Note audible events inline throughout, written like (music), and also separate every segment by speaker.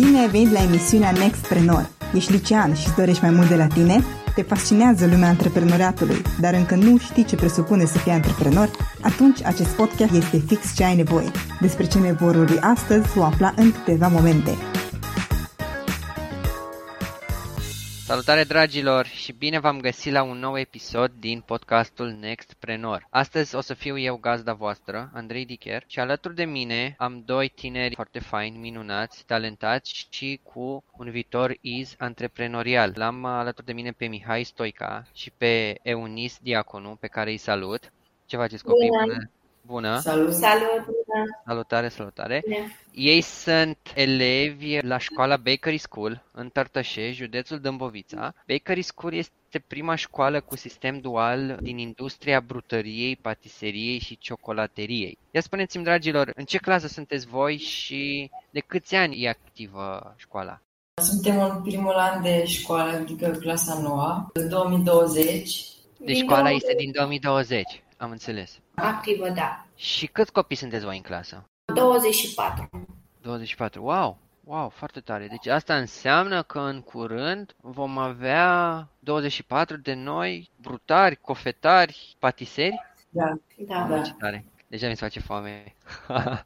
Speaker 1: Bine ai venit la emisiunea Nextpreneur! Ești licean și îți dorești mai mult de la tine? Te fascinează lumea antreprenoriatului, dar încă nu știi ce presupune să fii antreprenor? Atunci acest podcast este fix ce ai nevoie. Despre ce ne vorbi astăzi o afla în câteva momente.
Speaker 2: Salutare dragilor și bine v-am găsit la un nou episod din podcastul Nextpreneur. Astăzi o să fiu eu gazda voastră, Andrei Dicher, și alături de mine am doi tineri foarte faini, minunați, talentați și cu un viitor iz antreprenorial. L-am alături de mine pe Mihai Stoica și pe Eunis Diaconu, pe care îi salut. Ce faceți copii?
Speaker 3: Bună!
Speaker 2: Bună!
Speaker 3: Salut! Salut! Bună.
Speaker 2: Salutare, salutare!
Speaker 3: Bine.
Speaker 2: Ei sunt elevi la școala Bakery School în Tărtășești, județul Dâmbovița. Bakery School este prima școală cu sistem dual din industria brutăriei, patiseriei și ciocolateriei. Ia spuneți-mi, dragilor, în ce clasă sunteți voi și de câți ani e activă școala?
Speaker 4: Suntem în primul an de școală, adică clasa 9, 2020.
Speaker 2: Deci
Speaker 3: Din
Speaker 2: școala
Speaker 3: 2020.
Speaker 2: este din 2020, am înțeles.
Speaker 3: Activă, da.
Speaker 2: Și câți copii sunteți voi în clasă?
Speaker 3: 24.
Speaker 2: 24. Wow! Wow, foarte tare. Deci asta înseamnă că în curând vom avea 24 de noi brutari, cofetari, patiseri?
Speaker 4: Da,
Speaker 3: Da.
Speaker 4: Da.
Speaker 2: Ce tare. Deja mi se face foame. (laughs)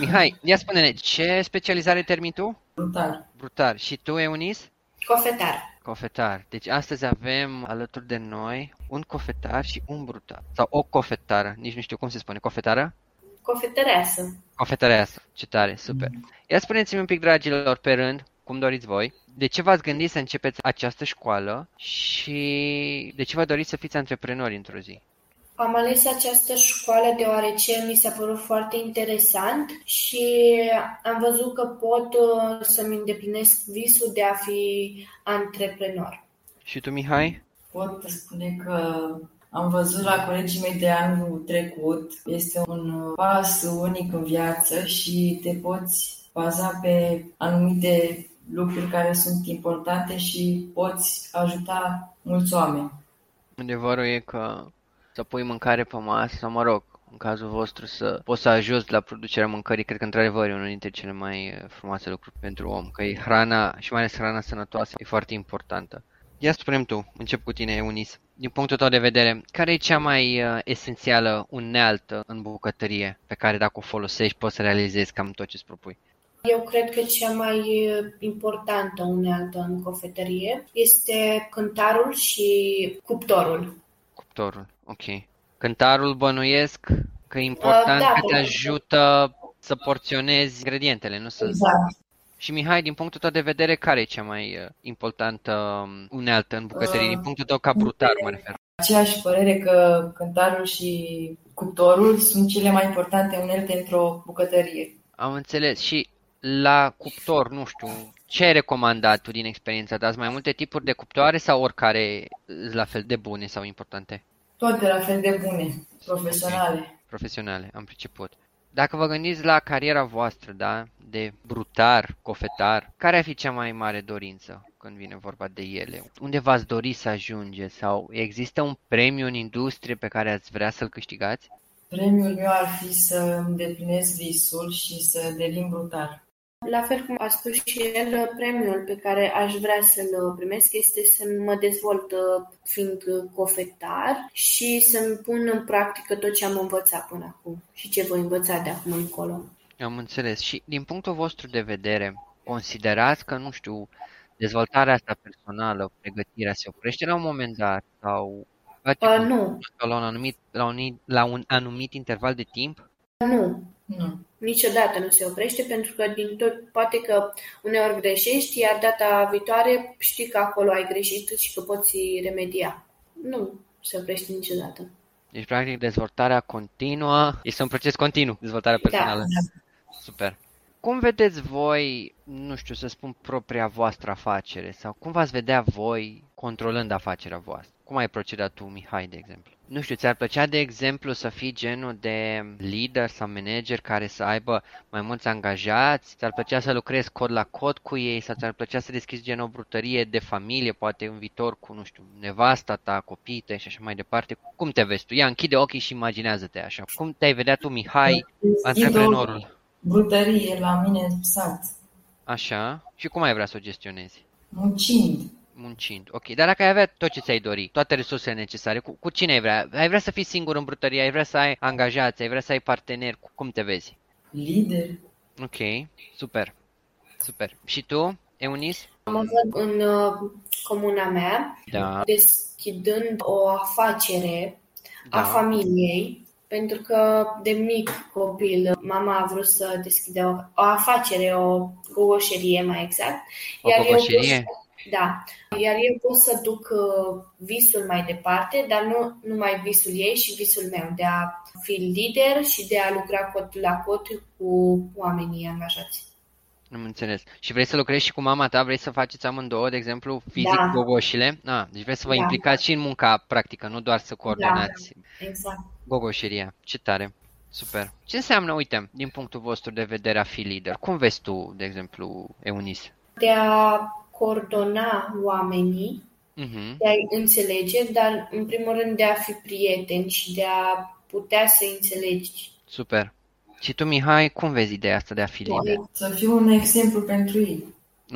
Speaker 2: Mihai, ia spune-ne, ce specializare termin tu?
Speaker 4: brutal.
Speaker 2: Brutar. Și tu, Eunis?
Speaker 3: Cofetar.
Speaker 2: Cofetar. Deci astăzi avem alături de noi un cofetar și un brutar. Sau o cofetară. Nici nu știu cum se spune. Cofetară?
Speaker 3: Cofetăreasă.
Speaker 2: Cofetăreasă. Ce tare, super. Ia spuneți-mi un pic, dragilor, pe rând, cum doriți voi, de ce v-ați gândit să începeți această școală și de ce vă doriți să fiți antreprenori într-o zi?
Speaker 3: Am ales această școală deoarece mi s-a părut foarte interesant și am văzut că pot uh, să-mi îndeplinesc visul de a fi antreprenor.
Speaker 2: Și tu, Mihai?
Speaker 4: Pot spune că am văzut la colegii mei de anul trecut. Este un pas unic în viață și te poți baza pe anumite lucruri care sunt importante și poți ajuta mulți oameni.
Speaker 2: Adevărul e că să pui mâncare pe masă, sau mă rog, în cazul vostru să poți să ajuți la producerea mâncării, cred că într-adevăr e unul dintre cele mai eh, frumoase lucruri pentru om, că e hrana și mai ales hrana sănătoasă e foarte importantă. Ia spune tu, încep cu tine, Eunice. Din punctul tău de vedere, care e cea mai uh, esențială unealtă în bucătărie pe care dacă o folosești poți să realizezi cam tot ce îți propui?
Speaker 3: Eu cred că cea mai uh, importantă unealtă în cofetărie este cântarul și cuptorul.
Speaker 2: Cuptorul, ok. Cântarul bănuiesc că e important
Speaker 3: da,
Speaker 2: că te
Speaker 3: da.
Speaker 2: ajută să porționezi ingredientele, nu să...
Speaker 4: Exact.
Speaker 2: Și Mihai, din punctul tău de vedere, care e cea mai uh, importantă um, unealtă în bucătărie?
Speaker 4: Uh,
Speaker 2: Din punctul tău ca brutar, mă refer.
Speaker 4: Aceeași părere că cântarul și cuptorul sunt cele mai importante unelte într-o bucătărie.
Speaker 2: Am înțeles. Și la cuptor, nu știu, ce ai recomandat tu din experiența ta? Sunt mai multe tipuri de cuptoare sau oricare sunt la fel de bune sau importante?
Speaker 4: Toate la fel de bune, profesionale.
Speaker 2: Profesionale, am priceput. Dacă vă gândiți la cariera voastră, da, de brutar, cofetar, care ar fi cea mai mare dorință când vine vorba de ele? Unde v-ați dori să ajungeți? Sau există un premiu în industrie pe care ați vrea să-l câștigați?
Speaker 4: Premiul meu ar fi să îmi îndeplinesc visul și să devin brutal.
Speaker 3: La fel cum a spus și el, premiul pe care aș vrea să-l primesc este să mă dezvolt uh, fiind cofetar și să-mi pun în practică tot ce am învățat până acum și ce voi învăța de acum încolo.
Speaker 2: Am înțeles. Și din punctul vostru de vedere, considerați că, nu știu, dezvoltarea asta personală, pregătirea se oprește la un moment dat sau face
Speaker 3: Uh,
Speaker 2: cum-
Speaker 3: nu,
Speaker 2: la un anumit, la un, la un anumit interval de timp?
Speaker 3: nu,
Speaker 4: Nu.
Speaker 3: niciodată nu se oprește pentru că din tot, poate că uneori greșești, iar data viitoare știi că acolo ai greșit și că poți remedia. Nu se oprește niciodată.
Speaker 2: Deci, practic, dezvoltarea continuă este un proces continuu, dezvoltarea personală. Super. Cum vedeți voi, nu știu să spun, propria voastră afacere sau cum v-ați vedea voi controlând afacerea voastră? Cum ai procedat tu, Mihai, de exemplu? Nu știu, ți-ar plăcea, de exemplu, să fii genul de lider sau manager care să aibă mai mulți angajați? Ți-ar plăcea să lucrezi cod la cod cu ei sau ți-ar plăcea să deschizi gen o brutărie de familie, poate în viitor cu, nu știu, nevasta ta, copiii tăi și așa mai departe? Cum te vezi tu? Ia, închide ochii și imaginează-te așa. Cum te-ai vedea tu, Mihai,
Speaker 4: Deschid o
Speaker 2: antreprenorul?
Speaker 4: brutărie la mine în sat.
Speaker 2: Așa. Și cum ai vrea să o gestionezi?
Speaker 4: Muncind.
Speaker 2: Muncind. Ok, dar dacă ai avea tot ce ți-ai dori, toate resursele necesare, cu, cu cine ai vrea? Ai vrea să fii singur în brutărie, ai vrea să ai angajați, ai vrea să ai parteneri, cum te vezi?
Speaker 4: Lider.
Speaker 2: Ok, super. Super. Și tu, Eunice?
Speaker 3: Mă văd în uh, comuna mea
Speaker 2: Da.
Speaker 3: deschidând o afacere
Speaker 2: Da.
Speaker 3: a familiei pentru că de mic copil mama a vrut să deschide o, o afacere, o gogoșerie mai exact.
Speaker 2: O
Speaker 3: eu
Speaker 2: gogoșerie?
Speaker 3: pot să, da, iar eu pot să duc uh, visul mai departe, dar nu numai visul ei și visul meu de a fi lider și de a lucra cot la cot cu oamenii angajați.
Speaker 2: Am înțeles. Și vrei să lucrezi și cu mama ta? Vrei să faceți amândouă, de exemplu, fizic
Speaker 3: Da.
Speaker 2: gogoșile? Ah, deci vreți să vă
Speaker 3: Da.
Speaker 2: implicați și în munca practică, nu doar să coordonați
Speaker 3: Exact.
Speaker 2: gogoșeria. Ce tare. Super. Ce înseamnă, uite, din punctul vostru de vedere a fi lider? Cum vezi tu, de exemplu, Eunice?
Speaker 3: De a coordona oamenii
Speaker 2: Mhm.
Speaker 3: de a înțelege, dar în primul rând de a fi prieten și de a putea să înțelegi.
Speaker 2: Super. Și tu, Mihai, cum vezi ideea asta de a fi lider?
Speaker 4: Să fiu un exemplu pentru ei.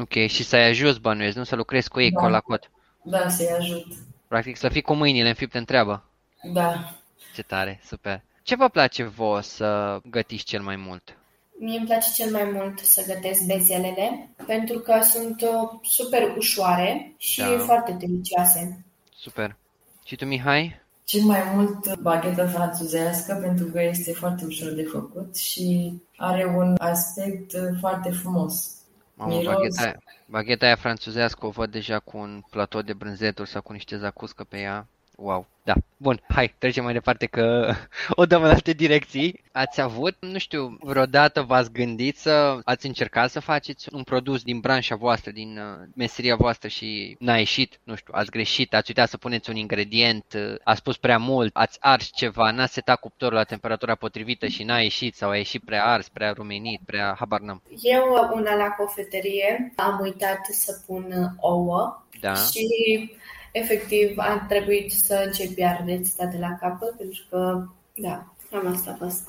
Speaker 2: Ok, și să-i ajuți bănuiesc, nu să lucrezi cu ei
Speaker 4: Da.
Speaker 2: cot la cot.
Speaker 4: Da, să-i ajut.
Speaker 2: Practic să fii cu mâinile înfipte în treabă.
Speaker 4: Da.
Speaker 2: Ce tare, super. Ce vă place vouă să gătiți cel mai mult?
Speaker 3: Mie îmi place cel mai mult să gătesc bezelele pentru că sunt uh, super ușoare și
Speaker 2: Da.
Speaker 3: foarte delicioase.
Speaker 2: Super. Și tu, Mihai?
Speaker 4: Cel mai mult baghetă franțuzească pentru că este foarte ușor de făcut și are un aspect uh, foarte frumos.
Speaker 2: Mamă,
Speaker 4: Miros.
Speaker 2: bagheta, aia- bagheta aia franțuzească o văd deja cu un platou de brânzeturi sau cu niște zacuscă pe ea. Wow, da. Bun, hai, trecem mai departe că (laughs) o dăm în alte direcții. Ați avut, nu știu, vreodată v-ați gândit să ați încercat să faceți un produs din branșa voastră, din uh, meseria voastră și n-a ieșit, nu știu, ați greșit, ați uitat să puneți un ingredient, uh, ați pus prea mult, ați ars ceva, n-ați setat cuptorul la temperatura potrivită și n-a ieșit sau a ieșit prea ars, prea rumenit, prea habar n-am.
Speaker 3: Eu, uh, una la cofetărie, am uitat să pun uh, ouă
Speaker 2: Da?
Speaker 3: și efectiv a trebuit să încep iar rețeta de la capăt pentru că, da, cam asta a fost.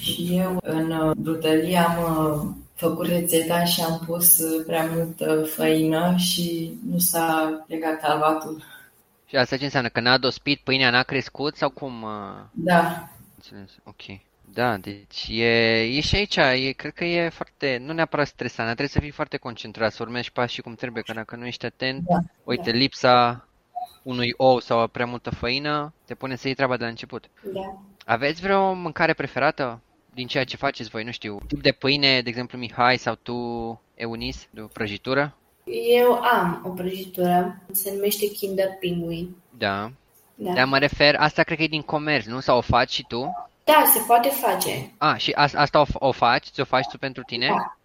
Speaker 4: Și eu în uh, brutărie am uh, făcut rețeta și am pus uh, prea multă făină și nu s-a legat albatul.
Speaker 2: Și asta ce înseamnă? Că n-a dospit, pâinea n-a crescut sau cum? uh,
Speaker 4: Da,
Speaker 2: Înțeles, ok. Da, deci e, e și aici, e, cred că e foarte, nu neapărat stresant, dar trebuie să fii foarte concentrat, să urmezi pașii cum trebuie, că dacă nu ești atent,
Speaker 4: Da,
Speaker 2: uite, lipsa unui ou sau prea multă făină, te pune să iei treaba de la început.
Speaker 3: Da.
Speaker 2: Aveți vreo mâncare preferată din ceea ce faceți voi, nu știu, tip de pâine, de exemplu Mihai sau tu, Eunice, de o prăjitură?
Speaker 3: Eu am o prăjitură, se numește Kinder Penguin.
Speaker 2: Da.
Speaker 3: Da.
Speaker 2: Dar mă refer, asta cred că e din comerț, nu? Sau o faci și tu?
Speaker 3: da, se poate face.
Speaker 2: A, și a, asta o, f- o faci? Ți-o faci tu pentru tine?
Speaker 3: Da.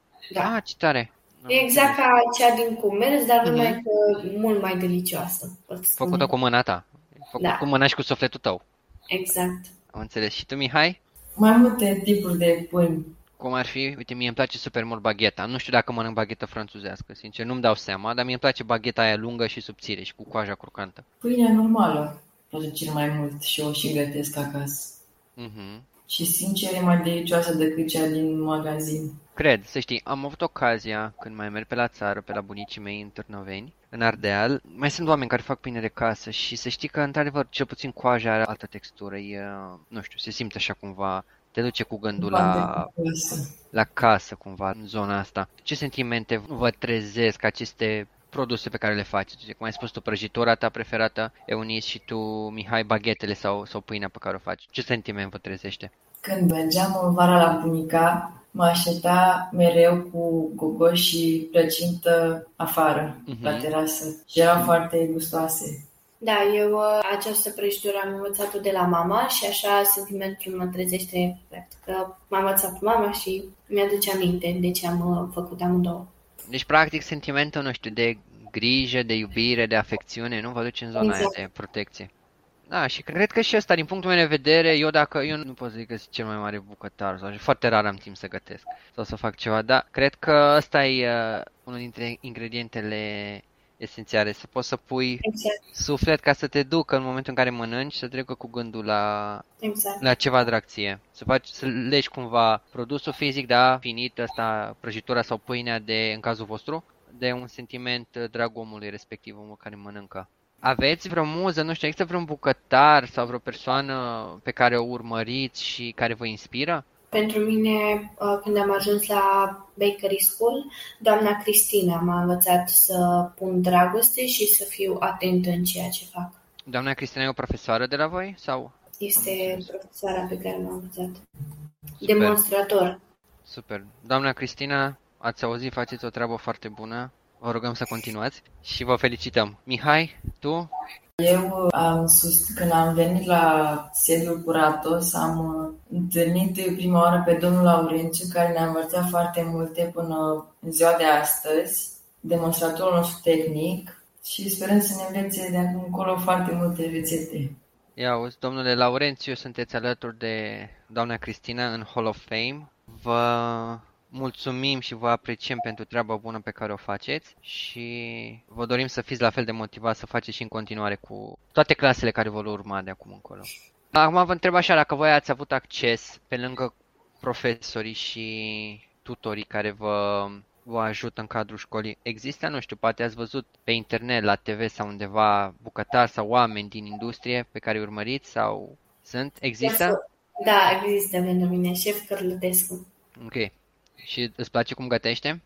Speaker 3: Da.
Speaker 2: Ah, ce tare.
Speaker 3: E exact ca cea din comerț, dar
Speaker 2: Mhm.
Speaker 3: numai că mult mai delicioasă. pot spune.
Speaker 2: Făcută cu mâna ta. Făcut
Speaker 3: Da.
Speaker 2: cu mâna și cu sufletul tău.
Speaker 3: Exact.
Speaker 2: Am înțeles. Și tu, Mihai?
Speaker 4: mai multe tipuri de pâini.
Speaker 2: Cum ar fi? Uite, mie îmi place super mult bagheta. Nu știu dacă mănânc baghetă franțuzească, sincer, nu-mi dau seama, dar mie îmi place bagheta aia lungă și subțire și cu coaja crocantă.
Speaker 4: Pâinea normală place cel mai mult și o și gătesc acasă.
Speaker 2: Mhm.
Speaker 4: Și sincer e mai delicioasă decât cea din magazin.
Speaker 2: Cred, să știi, am avut ocazia când mai merg pe la țară, pe la bunicii mei în Târnoveni, în Ardeal, mai sunt oameni care fac pâine de casă și să știi că, într-adevăr, cel puțin coaja are altă textură, e, nu știu, se simte așa cumva, te duce cu gândul la,
Speaker 4: Foarte delicioasă.
Speaker 2: la casă cumva, în zona asta. Ce sentimente vă trezesc aceste produse pe care le faceți? Cum ai spus tu, prăjitura ta preferată, Eunice, și tu, Mihai, baghetele sau, sau pâinea pe care o faci. Ce sentiment vă trezește?
Speaker 4: Când mergeam în vara la bunica, mă aștepta mereu cu gogoși și plăcintă afară,
Speaker 2: Mhm.
Speaker 4: la terasă. Și erau foarte gustoase.
Speaker 3: Da, eu uh, această prăjitură am învățat-o de la mama și așa sentimentul mă trezește, practic, că m-a învățat mama și mi-aduce aminte de ce am uh, făcut amândouă.
Speaker 2: Deci, practic, sentimentul, nu știu, de grijă, de iubire, de afecțiune, nu vă duce în zona
Speaker 3: Exact.
Speaker 2: aia de protecție. Da, și cred că și ăsta, din punctul meu de vedere, eu dacă, eu nu pot să zic că sunt cel mai mare bucătar, sau foarte rar am timp să gătesc sau să fac ceva, dar cred că ăsta e uh, unul dintre ingredientele esențiale, să poți să pui
Speaker 3: Exact.
Speaker 2: suflet ca să te ducă în momentul în care mănânci, să treacă cu gândul la,
Speaker 3: Exact.
Speaker 2: la ceva dracție. Să faci, să legi cumva produsul fizic, da, finit ăsta, prăjitura sau pâinea de, în cazul vostru, de un sentiment uh, drag omului respectiv, omul care mănâncă. Aveți vreo muză, nu știu, există vreun bucătar sau vreo persoană pe care o urmăriți și care vă inspiră?
Speaker 3: Pentru mine, uh, când am ajuns la Bakery School, doamna Cristina m-a învățat să pun dragoste și să fiu atentă în ceea ce fac.
Speaker 2: Doamna Cristina e o profesoară de la voi? Sau?
Speaker 3: Este
Speaker 2: înțeles.
Speaker 3: profesoara pe care m-a învățat.
Speaker 2: Super.
Speaker 3: Demonstrator.
Speaker 2: Super. Doamna Cristina, ați auzit, faceți o treabă foarte bună. Vă rugăm să continuați și vă felicităm. Mihai, tu?
Speaker 4: Eu am sus, când am venit la sediul Curatos, am uh, întâlnit prima oară pe domnul Laurențiu, care ne-a învățat foarte multe până în ziua de astăzi, demonstratorul nostru tehnic și sperăm să ne învețe de acum încolo foarte multe rețete.
Speaker 2: Ia auzi, domnule Laurențiu, sunteți alături de doamna Cristina în Hall of Fame. Vă mulțumim și vă apreciem pentru treaba bună pe care o faceți și vă dorim să fiți la fel de motivați să faceți și în continuare cu toate clasele care vor urma de acum încolo. Acum vă întreb așa, dacă voi ați avut acces pe lângă profesorii și tutorii care vă, vă ajută în cadrul școlii, există, nu știu, poate ați văzut pe internet, la TV sau undeva bucătari sau oameni din industrie pe care îi urmăriți sau sunt? Există?
Speaker 3: Da, există pentru mine, șef Cărlătescu.
Speaker 2: Ok. Și îți place cum gătește?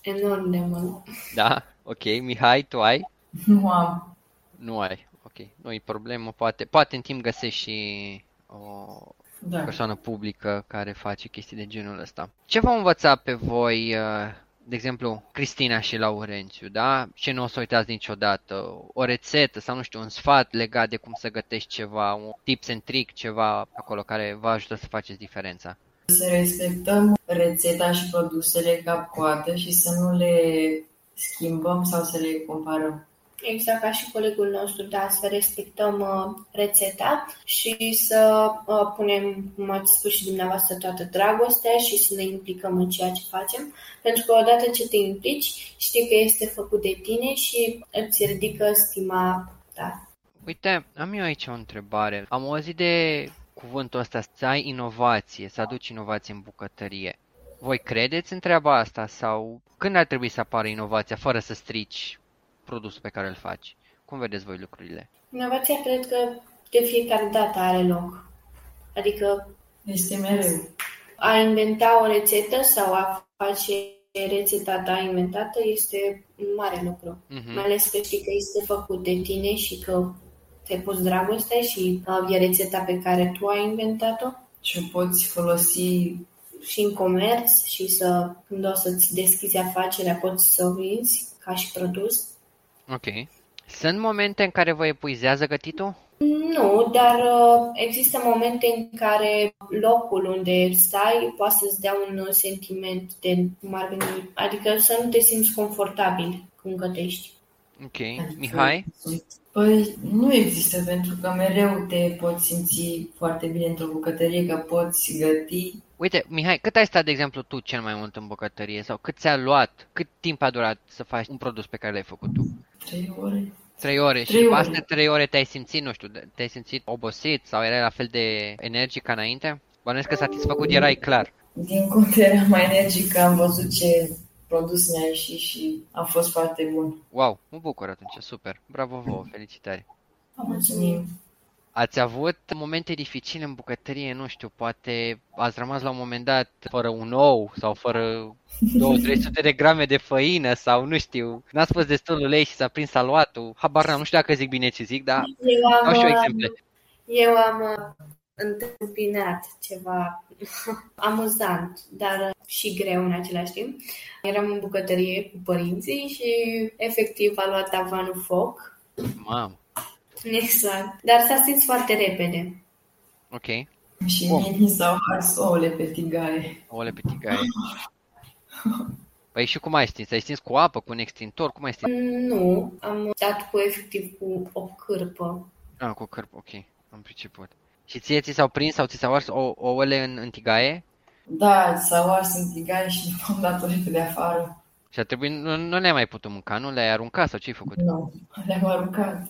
Speaker 3: Enorm de mult.
Speaker 2: Da? Ok. Mihai, tu ai?
Speaker 4: Nu am.
Speaker 2: Nu ai. Ok. Nu e problemă. Poate, poate în timp găsești și o
Speaker 4: Da.
Speaker 2: persoană publică care face chestii de genul ăsta. Ce v-au învățat pe voi, uh, de exemplu, Cristina și Laurențiu, da? Ce nu o să uitați niciodată? O rețetă sau, nu știu, un sfat legat de cum să gătești ceva, un tips and trick, ceva acolo care vă ajută să faceți diferența.
Speaker 4: Să respectăm rețeta și produsele cap-coadă și să nu le schimbăm sau să le comparăm.
Speaker 3: Exact ca și colegul nostru, da, să respectăm uh, rețeta și să uh, punem, cum ați spus și dumneavoastră, toată dragostea și să ne implicăm în ceea ce facem. Pentru că odată ce te implici, știi că este făcut de tine și îți ridică stima ta.
Speaker 2: Uite, am eu aici o întrebare. Am auzit de cuvântul ăsta, să ai inovație, să aduci inovație în bucătărie. Voi credeți în treaba asta sau când ar trebui să apară inovația fără să strici produsul pe care îl faci? Cum vedeți voi lucrurile?
Speaker 3: Inovația cred că de fiecare dată are loc. Adică
Speaker 4: Este mereu.
Speaker 3: a inventa o rețetă sau a face rețeta ta inventată este un mare lucru.
Speaker 2: Mhm.
Speaker 3: Mai ales că știi că este făcut de tine și că te-ai pus dragoste și uh, e rețeta pe care tu ai inventat-o
Speaker 4: Și o poți folosi
Speaker 3: și în comerț și să, când o să-ți deschizi afacerea, poți să o vinzi ca și produs.
Speaker 2: Ok. Sunt momente în care vă epuizează gătitul?
Speaker 3: Nu, dar uh, există momente în care locul unde stai poate să-ți dea un uh, sentiment de cum ar veni, adică să nu te simți confortabil când gătești.
Speaker 2: Ok. Mihai?
Speaker 4: Păi nu există, pentru că mereu te poți simți foarte bine într-o bucătărie, că poți găti.
Speaker 2: Uite, Mihai, cât ai stat, de exemplu, tu cel mai mult în bucătărie? Sau cât ți-a luat? Cât timp a durat să faci un produs pe care l-ai făcut tu?
Speaker 4: Trei ore.
Speaker 2: Trei ore. și
Speaker 4: Trei
Speaker 2: după
Speaker 4: ore.
Speaker 2: astea trei ore te-ai simțit, nu știu, te-ai simțit obosit sau erai la fel de energic ca înainte? Bănuiesc că satisfăcut erai clar.
Speaker 4: Din contră era mai energic că am văzut ce produs mi-a ieșit și a fost foarte bun.
Speaker 2: Wow, mă bucur atunci, super. Bravo vouă, felicitări.
Speaker 4: Mulțumim.
Speaker 2: Ați avut momente dificile în bucătărie, nu știu, poate ați rămas la un moment dat fără un ou sau fără 200-300 (laughs) de grame de făină sau nu știu, n-ați pus destul ulei și s-a prins aluatul. Habar n-am, nu știu dacă zic bine ce zic, dar
Speaker 3: Eu am,
Speaker 2: au și eu
Speaker 3: uh,
Speaker 2: exemple.
Speaker 3: eu am uh, întâmpinat ceva (laughs) amuzant, dar uh, și greu în același timp. Eram în bucătărie cu părinții și efectiv a luat tavanul foc.
Speaker 2: Mamă,
Speaker 3: Exact. Dar s-a stins foarte repede.
Speaker 2: ok.
Speaker 4: Și
Speaker 2: Bun.
Speaker 4: mie mi s-au ars ouăle pe tigaie.
Speaker 2: Ouăle pe tigaie. Păi și cum ai stins? Ai stins cu apă, cu un extintor? Cum ai stins?
Speaker 3: Nu, am dat cu efectiv cu o cârpă.
Speaker 2: Ah, cu cărp, ok. Am priceput. Și ție ți s-au prins sau ți s-au ars ou- ouăle în, în tigaie?
Speaker 4: Da, s-au ars în tigaie și (laughs) după am dat-o repede afară.
Speaker 2: Și a trebuit, nu, nu le-ai mai putut mânca, nu le-ai aruncat sau ce ai făcut?
Speaker 4: Nu, le-am aruncat.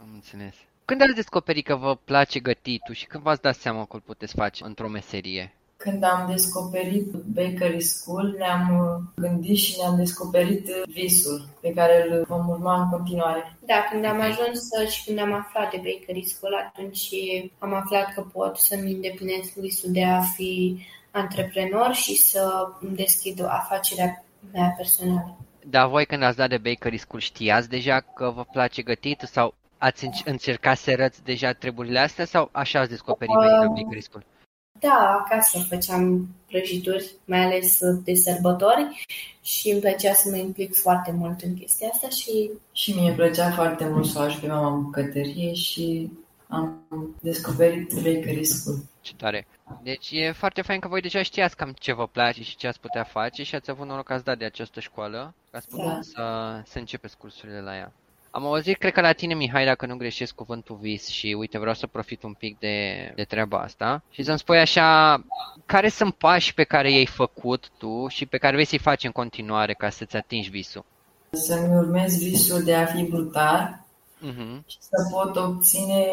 Speaker 2: Am înțeles. Când ați descoperit că vă place gătitul și când v-ați dat seama că îl puteți face într-o meserie?
Speaker 4: Când am descoperit Bakery School, ne-am uh, gândit și ne-am descoperit uh, visul pe care îl vom urma în continuare.
Speaker 3: Da, când am ajuns uh, și când am aflat de Bakery School, atunci am aflat că pot să-mi îndeplinesc visul de a fi antreprenor și să îmi deschid afacerea mea personală.
Speaker 2: Dar voi când ați dat de Bakery School știați deja că vă place gătit sau ați încercat să răți deja treburile astea sau așa ați descoperit um, Bakery School?
Speaker 3: Da, acasă făceam prăjituri, mai ales de sărbători și îmi plăcea să mă implic foarte mult în chestia asta și...
Speaker 4: Și mie plăcea foarte mult să o ajut pe mama în bucătărie și am descoperit Bakery School.
Speaker 2: Ce tare! Deci e foarte fain că voi deja știați cam ce vă place și ce ați putea face și ați avut noroc că ați dat de această școală, ca să puteți da. să, să începeți cursurile la ea. Am auzit, cred că la tine, Mihai, dacă nu greșesc cuvântul vis și uite, vreau să profit un pic de, de treaba asta și să-mi spui așa, care sunt pași pe care i-ai făcut tu și pe care vei să-i faci în continuare ca să-ți atingi visul?
Speaker 4: Să-mi urmez visul de a fi brutal uh-huh. și să pot obține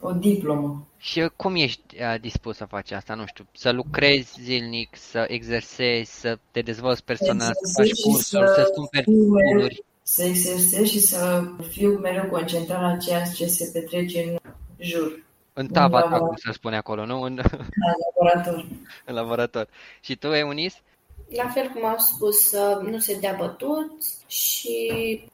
Speaker 4: o diplomă.
Speaker 2: Și cum ești dispus să faci asta? Nu știu, să lucrezi zilnic, să exersezi, să te dezvolți personal, să faci cursuri, să, să-ți cumperi
Speaker 4: să exersez și să fiu mereu concentrat la ceea ce se petrece în jur.
Speaker 2: În tava ta, cum se spune acolo, nu? În...
Speaker 4: La laborator. (laughs)
Speaker 2: în laborator. Și tu, Eunice?
Speaker 3: La fel cum am spus, să nu se dea bătuți și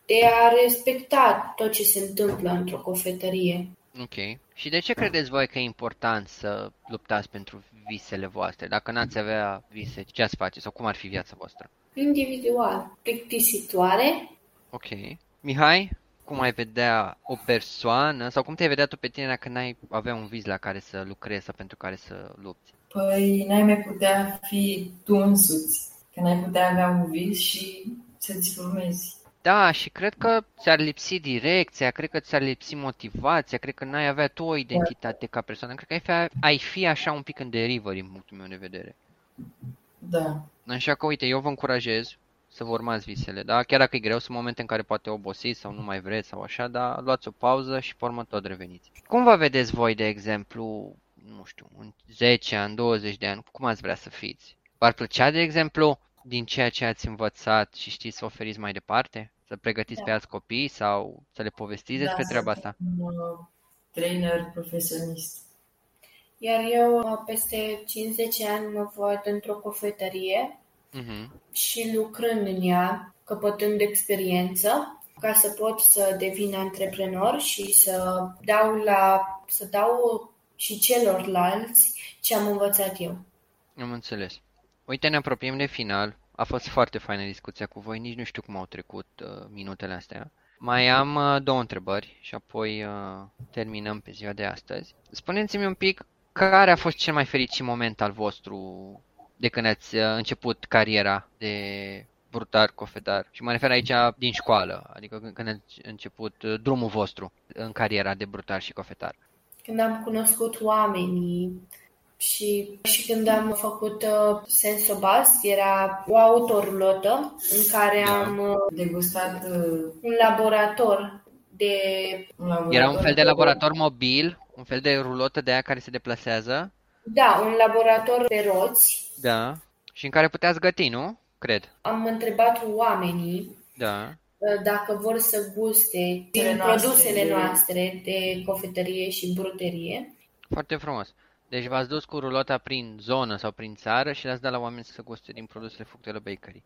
Speaker 3: de a respecta tot ce se întâmplă într-o cofetărie.
Speaker 2: Ok. Și de ce credeți voi că e important să luptați pentru visele voastre? Dacă n-ați avea vise, ce ați face sau cum ar fi viața voastră?
Speaker 3: Individual. Plictisitoare,
Speaker 2: Ok. Mihai, cum ai vedea o persoană sau cum te-ai vedea tu pe tine dacă n-ai avea un vis la care să lucrezi sau pentru care să lupți?
Speaker 4: Păi n-ai mai putea fi tu însuți, că n-ai putea avea un vis și să-ți urmezi.
Speaker 2: Da, și cred că ți-ar lipsi direcția, cred că ți-ar lipsi motivația, cred că n-ai avea tu o identitate da. ca persoană, cred că ai fi, ai fi așa un pic în derivă din punctul meu de vedere.
Speaker 4: Da.
Speaker 2: Așa că, uite, eu vă încurajez, să vă urmați visele, da? Chiar dacă e greu, sunt momente în care poate obosiți sau nu mai vreți sau așa, dar luați o pauză și pe urmă tot reveniți. Cum vă vedeți voi, de exemplu, nu știu, în 10 ani, 20 de ani, cum ați vrea să fiți? V-ar plăcea, de exemplu, din ceea ce ați învățat și știți să oferiți mai departe? Să pregătiți da. pe alți copii sau să le povestiți da, despre treaba asta?
Speaker 4: Un uh, trainer profesionist.
Speaker 3: Iar eu, peste 50 ani, mă văd într-o cofetărie uh-huh. și lucrând în ea, căpătând experiență, ca să pot să devin antreprenor și să dau, la, să dau și celorlalți ce am învățat eu.
Speaker 2: Am înțeles. Uite, ne apropiem de final. A fost foarte faină discuția cu voi, nici nu știu cum au trecut uh, minutele astea. Mai am uh, două întrebări și apoi uh, terminăm pe ziua de astăzi. Spuneți-mi un pic care a fost cel mai fericit moment al vostru de când ați uh, început cariera de brutar cofetar. Și mă refer aici din școală, adică când ați început uh, drumul vostru în cariera de brutar și cofetar.
Speaker 3: Când am cunoscut oamenii și, și când am făcut uh, Sensobas, era o autorulotă în care da. am uh,
Speaker 4: degustat uh,
Speaker 3: un laborator de...
Speaker 2: Un laborator era un fel de laborator mobil, un fel de rulotă de aia care se deplasează
Speaker 3: da, un laborator pe roți.
Speaker 2: Da. Și în care puteați găti, nu? Cred.
Speaker 3: Am întrebat oamenii
Speaker 2: da.
Speaker 3: Uh, dacă vor să guste din produsele noastre de cofetărie și bruterie.
Speaker 2: Foarte frumos. Deci v-ați dus cu rulota prin zonă sau prin țară și le-ați dat la oameni să guste din produsele Fructele Bakery.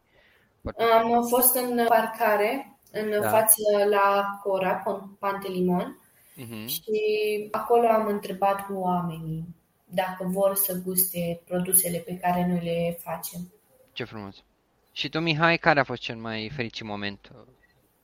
Speaker 3: Foarte Am frumos. fost în parcare, în da. față la Cora, Pantelimon, uh-huh. și acolo am întrebat oamenii dacă vor să guste produsele pe care noi le facem.
Speaker 2: Ce frumos! Și tu, Mihai, care a fost cel mai fericit moment uh,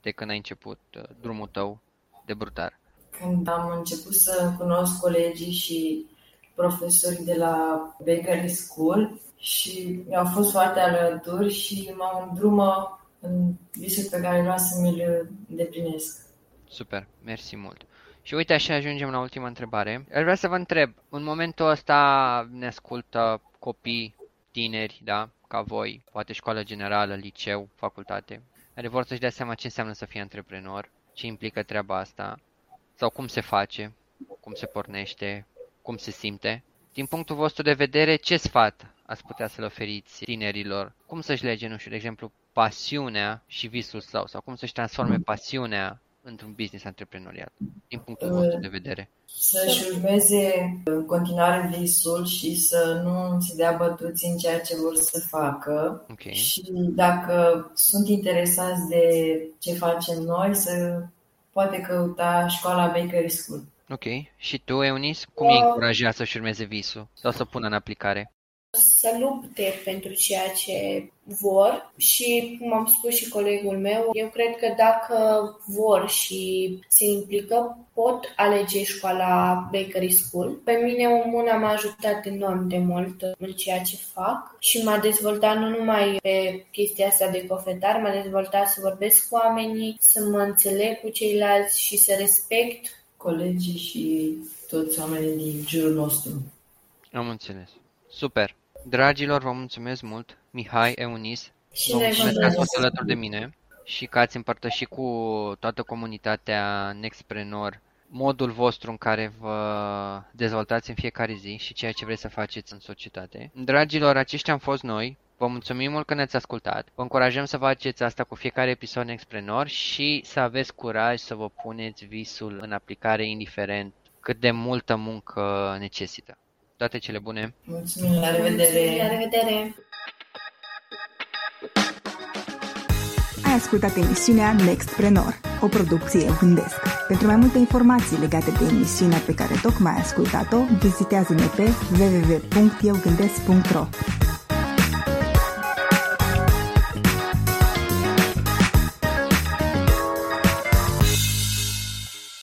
Speaker 2: de când ai început uh, drumul tău de brutar?
Speaker 4: Când am început să cunosc colegii și profesorii de la Bakery School și mi-au fost foarte alături și mă îndrumă în visul pe care vreau să mi-l îndeplinesc.
Speaker 2: Super, mersi mult. Și uite așa ajungem la ultima întrebare. Aș vrea să vă întreb, în momentul ăsta ne ascultă copii tineri, da, ca voi, poate școală generală, liceu, facultate, care vor să-și dea seama ce înseamnă să fie antreprenor, ce implică treaba asta, sau cum se face, cum se pornește, cum se simte. Din punctul vostru de vedere, ce sfat ați putea să-l oferiți tinerilor? Cum să-și lege, nu știu, de exemplu, pasiunea și visul său, sau cum să-și transforme pasiunea într-un business antreprenorial, din punctul uh, vostru de vedere?
Speaker 4: Să-și urmeze în continuare visul și să nu se dea bătuți în ceea ce vor să facă.
Speaker 2: Okay.
Speaker 4: Și dacă sunt interesați de ce facem noi, să poate căuta școala Bakery School.
Speaker 2: Ok. Și tu, Eunice, cum uh, îi încuraja să-și urmeze visul sau să pună în aplicare?
Speaker 3: Să lupte pentru ceea ce vor și, cum am spus și colegul meu, eu cred că dacă vor și se implică, pot alege școala Bakery School. Pe mine una m-a ajutat enorm de mult în ceea ce fac și m-a dezvoltat nu numai pe chestia asta de cofetar, m-a dezvoltat să vorbesc cu oamenii, să mă înțeleg cu ceilalți și să respect
Speaker 4: colegii și toți oamenii din jurul nostru.
Speaker 2: Am înțeles. Super. Dragilor, vă mulțumesc mult, Mihai, Eunice,
Speaker 3: și
Speaker 2: vă mulțumesc că ați fost alături de mine și că ați împărtășit cu toată comunitatea Nextpreneur modul vostru în care vă dezvoltați în fiecare zi și ceea ce vreți să faceți în societate. Dragilor, aceștia am fost noi. Vă mulțumim mult că ne-ați ascultat. Vă încurajăm să faceți asta cu fiecare episod Nextpreneur și să aveți curaj să vă puneți visul în aplicare indiferent cât de multă muncă necesită. Toate cele bune!
Speaker 4: Mulțumim, la revedere!
Speaker 3: La revedere!
Speaker 1: Ai ascultat emisiunea Nextpreneur, o producție Eu Gândesc. Pentru mai multe informații legate de emisiunea pe care tocmai ai ascultat-o, vizitează-ne pe www.eugândesc.ro